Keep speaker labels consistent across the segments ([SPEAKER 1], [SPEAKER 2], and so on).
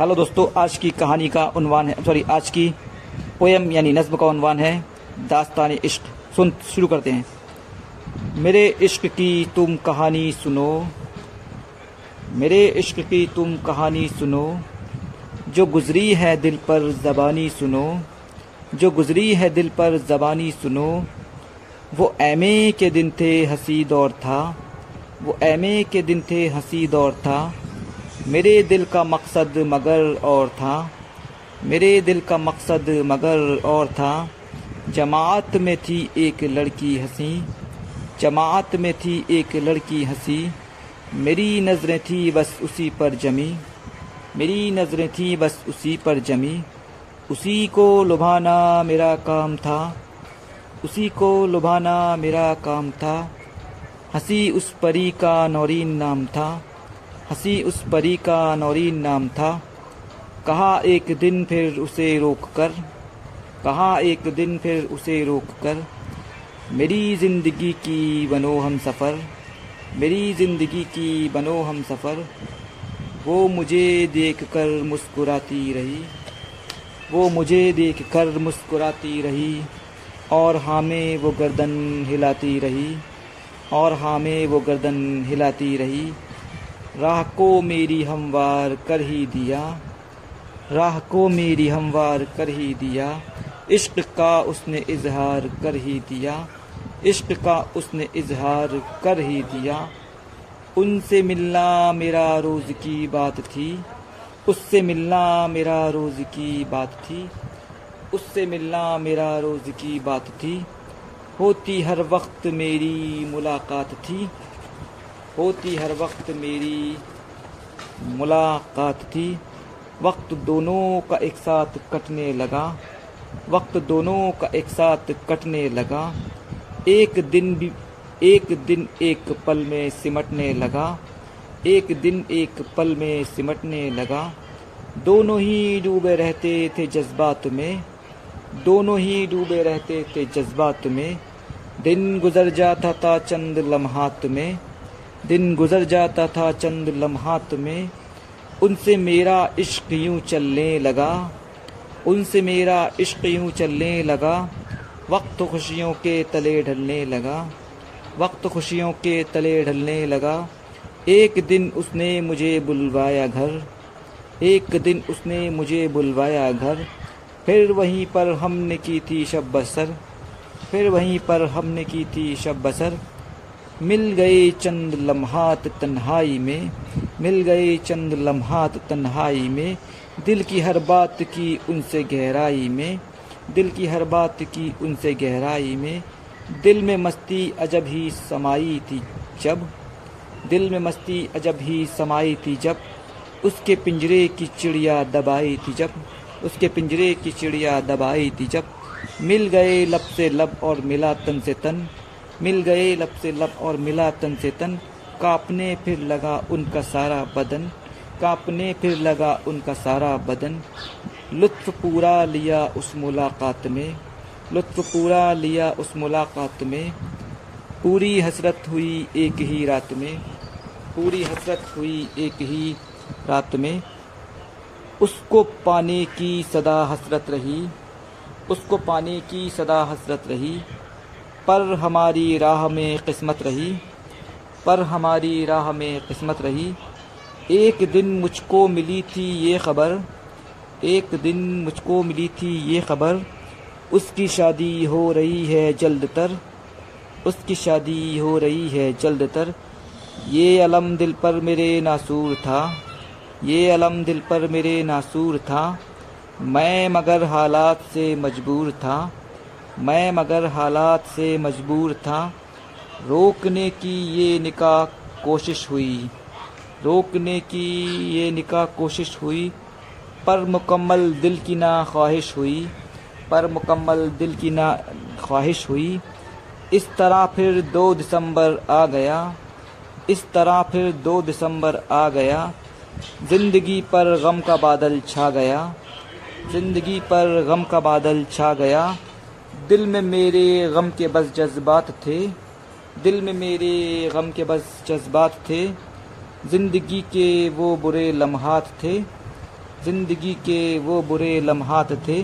[SPEAKER 1] Hello दोस्तों, आज की कहानी का उनवान है सॉरी आज की पोयम यानी नज्म का उनवान है, दास्तान इश्क। सुन, शुरू करते हैं। मेरे इश्क की तुम कहानी सुनो, मेरे इश्क की तुम कहानी सुनो, जो गुजरी है दिल पर ज़बानी सुनो, जो गुजरी है दिल पर ज़बानी सुनो, वो एमे के दिन थे हँसी दौर था, वो एमे के दिन थे हँसी दौर था मेरे दिल का मकसद मगर और था। मेरे दिल का मकसद मगर और था। जमात में थी एक लड़की हँसी। जमात में थी एक लड़की हँसी। मेरी नज़रें थी बस उसी पर जमी। मेरी नज़रें थी बस उसी पर जमी। उसी को लुभाना मेरा काम था। उसी को लुभाना मेरा काम था। हँसी उस परी का नौरीन नाम था। हँसी उस परी का नौरीन नाम था। कहा एक दिन फिर उसे रोक कर, कहा एक दिन फिर उसे रोक कर, मेरी ज़िंदगी की बनो हम सफ़र, मेरी ज़िंदगी की बनो हम सफ़र, वो मुझे देख कर मुस्कुराती रही, वो मुझे देख कर मुस्कुराती रही, और हाँ में वो गर्दन हिलाती रही, और हाँ में वो गर्दन हिलाती रही। राह को मेरी हमवार कर ही दिया। राह को मेरी हमवार कर ही दिया। इश्क का उसने इजहार कर ही दिया। इश्क का उसने इजहार कर ही दिया। उनसे मिलना मेरा रोज़ की बात थी। उससे मिलना मेरा रोज़ की बात थी। उससे मिलना मेरा रोज़ की बात थी। होती हर वक्त मेरी मुलाकात थी। होती हर वक्त मेरी मुलाकात थी। वक्त दोनों का एक साथ कटने लगा। वक्त दोनों का एक साथ कटने लगा। एक दिन भी, एक दिन एक पल में सिमटने लगा। एक दिन एक पल में सिमटने लगा। दोनों ही डूबे रहते थे जज्बात में। दोनों ही डूबे रहते थे जज्बात में। दिन गुजर जाता था चंद लम्हात में। दिन गुजर जाता था चंद लम्हात में। उनसे मेरा इश्क यूँ चलने लगा। उनसे मेरा इश्क यूँ चलने लगा। वक्त खुशियों के तले ढलने लगा। वक्त खुशियों के तले ढलने लगा। एक दिन उसने मुझे बुलवाया घर। एक दिन उसने मुझे बुलवाया घर। फिर वहीं पर हमने की थी शब बसर। फिर वहीं पर हमने की थी शब बसर। मिल गए चंद लम्हात तन्हाई में, मिल गए चंद लम्हात तन्हाई में, दिल की हर बात की उनसे गहराई में, दिल की हर बात की उनसे गहराई में, दिल में मस्ती अजब ही समाई थी जब, दिल में मस्ती अजब ही समाई थी जब, उसके पिंजरे की चिड़िया दबाई थी जब, उसके पिंजरे की चिड़िया दबाई थी जब, मिल गए लब से लब और मिला तन से तन मिल गए लब से लब और मिला तन से तन। कापने फिर लगा उनका सारा बदन। कापने फिर लगा उनका सारा बदन। लुत्फ पूरा लिया उस मुलाकात में। लुत्फ पूरा लिया उस मुलाकात में। पूरी हसरत हुई एक ही रात में। पूरी हसरत हुई एक ही रात में। उसको पाने की सदा हसरत रही। उसको पाने की सदा हसरत रही। पर हमारी राह में किस्मत रही, पर हमारी राह में किस्मत रही। एक दिन मुझको मिली थी ये ख़बर, एक दिन मुझको मिली थी ये ख़बर। उसकी शादी हो रही है जल्द तर, उसकी शादी हो रही है जल्द तर। ये अलम दिल पर मेरे नासूर था, ये अलम दिल पर मेरे नासूर था। मैं मगर हालात से मजबूर था। मैं मगर हालात से मजबूर था। रोकने की ये निकाह कोशिश हुई। रोकने की ये निकाह कोशिश हुई। पर मुकम्मल दिल की ना ख्वाहिश हुई। पर मुकम्मल दिल की ना ख्वाहिश हुई। इस तरह फिर दो दिसंबर आ गया। इस तरह फिर दो दिसंबर आ गया। ज़िंदगी पर गम का बादल छा गया। ज़िंदगी पर गम का बादल छा गया। दिल में मेरे गम के बस जज्बात थे। दिल में मेरे गम के बस जज्बात थे। ज़िंदगी के वो बुरे लम्हात थे। ज़िंदगी के वो बुरे लम्हात थे।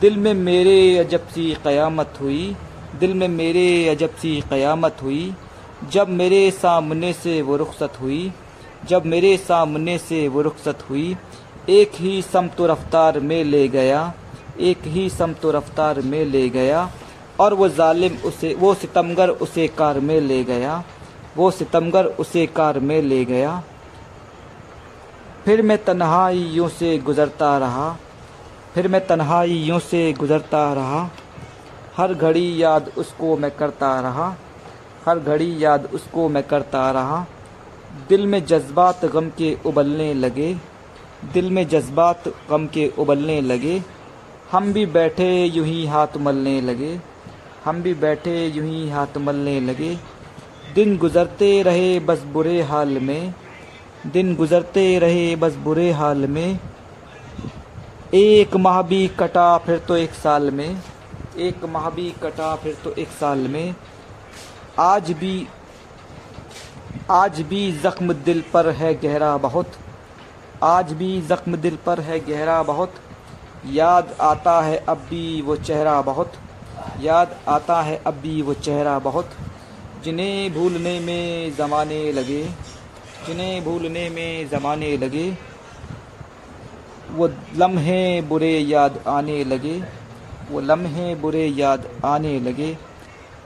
[SPEAKER 1] दिल में मेरे अजब सी क़यामत हुई। दिल में मेरे अजब सी क़यामत हुई। जब मेरे सामने से वो रुखसत हुई। जब मेरे सामने से वो रुखसत हुई। एक ही समत रफ्तार में ले गया। एक ही समत रफ्तार में ले गया और वो जालिम उसे, वो सितमगर उसे कार में ले गया। वो सितमगर उसे कार में ले गया। फिर मैं तन्हाइयों से गुज़रता रहा। फिर मैं तन्हाइयों से गुज़रता रहा। हर घड़ी याद उसको मैं करता रहा। हर घड़ी याद उसको मैं करता रहा। दिल में जज्बात गम के उबलने लगे। दिल में जज्बात गम के उबलने लगे। हम भी बैठे यूँ ही हाथ मलने लगे। हम भी बैठे यूँ ही हाथ मलने लगे। दिन गुज़रते रहे बस बुरे हाल में। दिन गुज़रते रहे बस बुरे हाल में। एक माह भी कटा फिर तो एक साल में। एक माह भी कटा फिर तो एक साल में। आज भी आज भी ज़ख्म दिल पर है गहरा बहुत। आज भी ज़ख्म दिल पर है गहरा बहुत। याद आता है अब भी वो चेहरा बहुत। याद आता है अब भी वो चेहरा बहुत। जिन्हें भूलने में ज़माने लगे, जिन्हें भूलने में ज़माने लगे, वो लम्हे बुरे याद आने लगे, वो लम्हे बुरे याद आने लगे।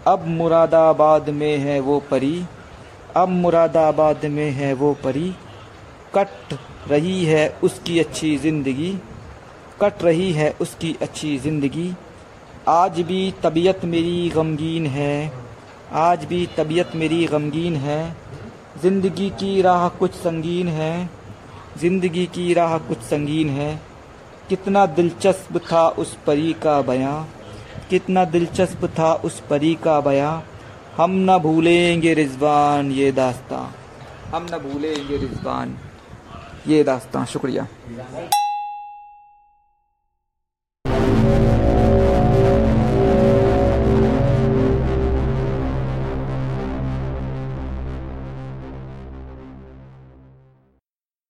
[SPEAKER 1] अब मुरादाबाद में है वो परी, अब मुरादाबाद में है वो परी। कट रही है उसकी अच्छी ज़िंदगी कट रही है उसकी अच्छी ज़िंदगी। आज भी तबीयत मेरी गमगीन है। आज भी तबीयत मेरी गमगीन है। ज़िंदगी की राह कुछ संगीन है। ज़िंदगी की राह कुछ संगीन है। कितना दिलचस्प था उस परी का बयां। कितना दिलचस्प था उस परी का बयां। हम न भूलेंगे रिजवान ये दास्तां। हम न भूलेंगे रिजवान ये दास्तां। शुक्रिया।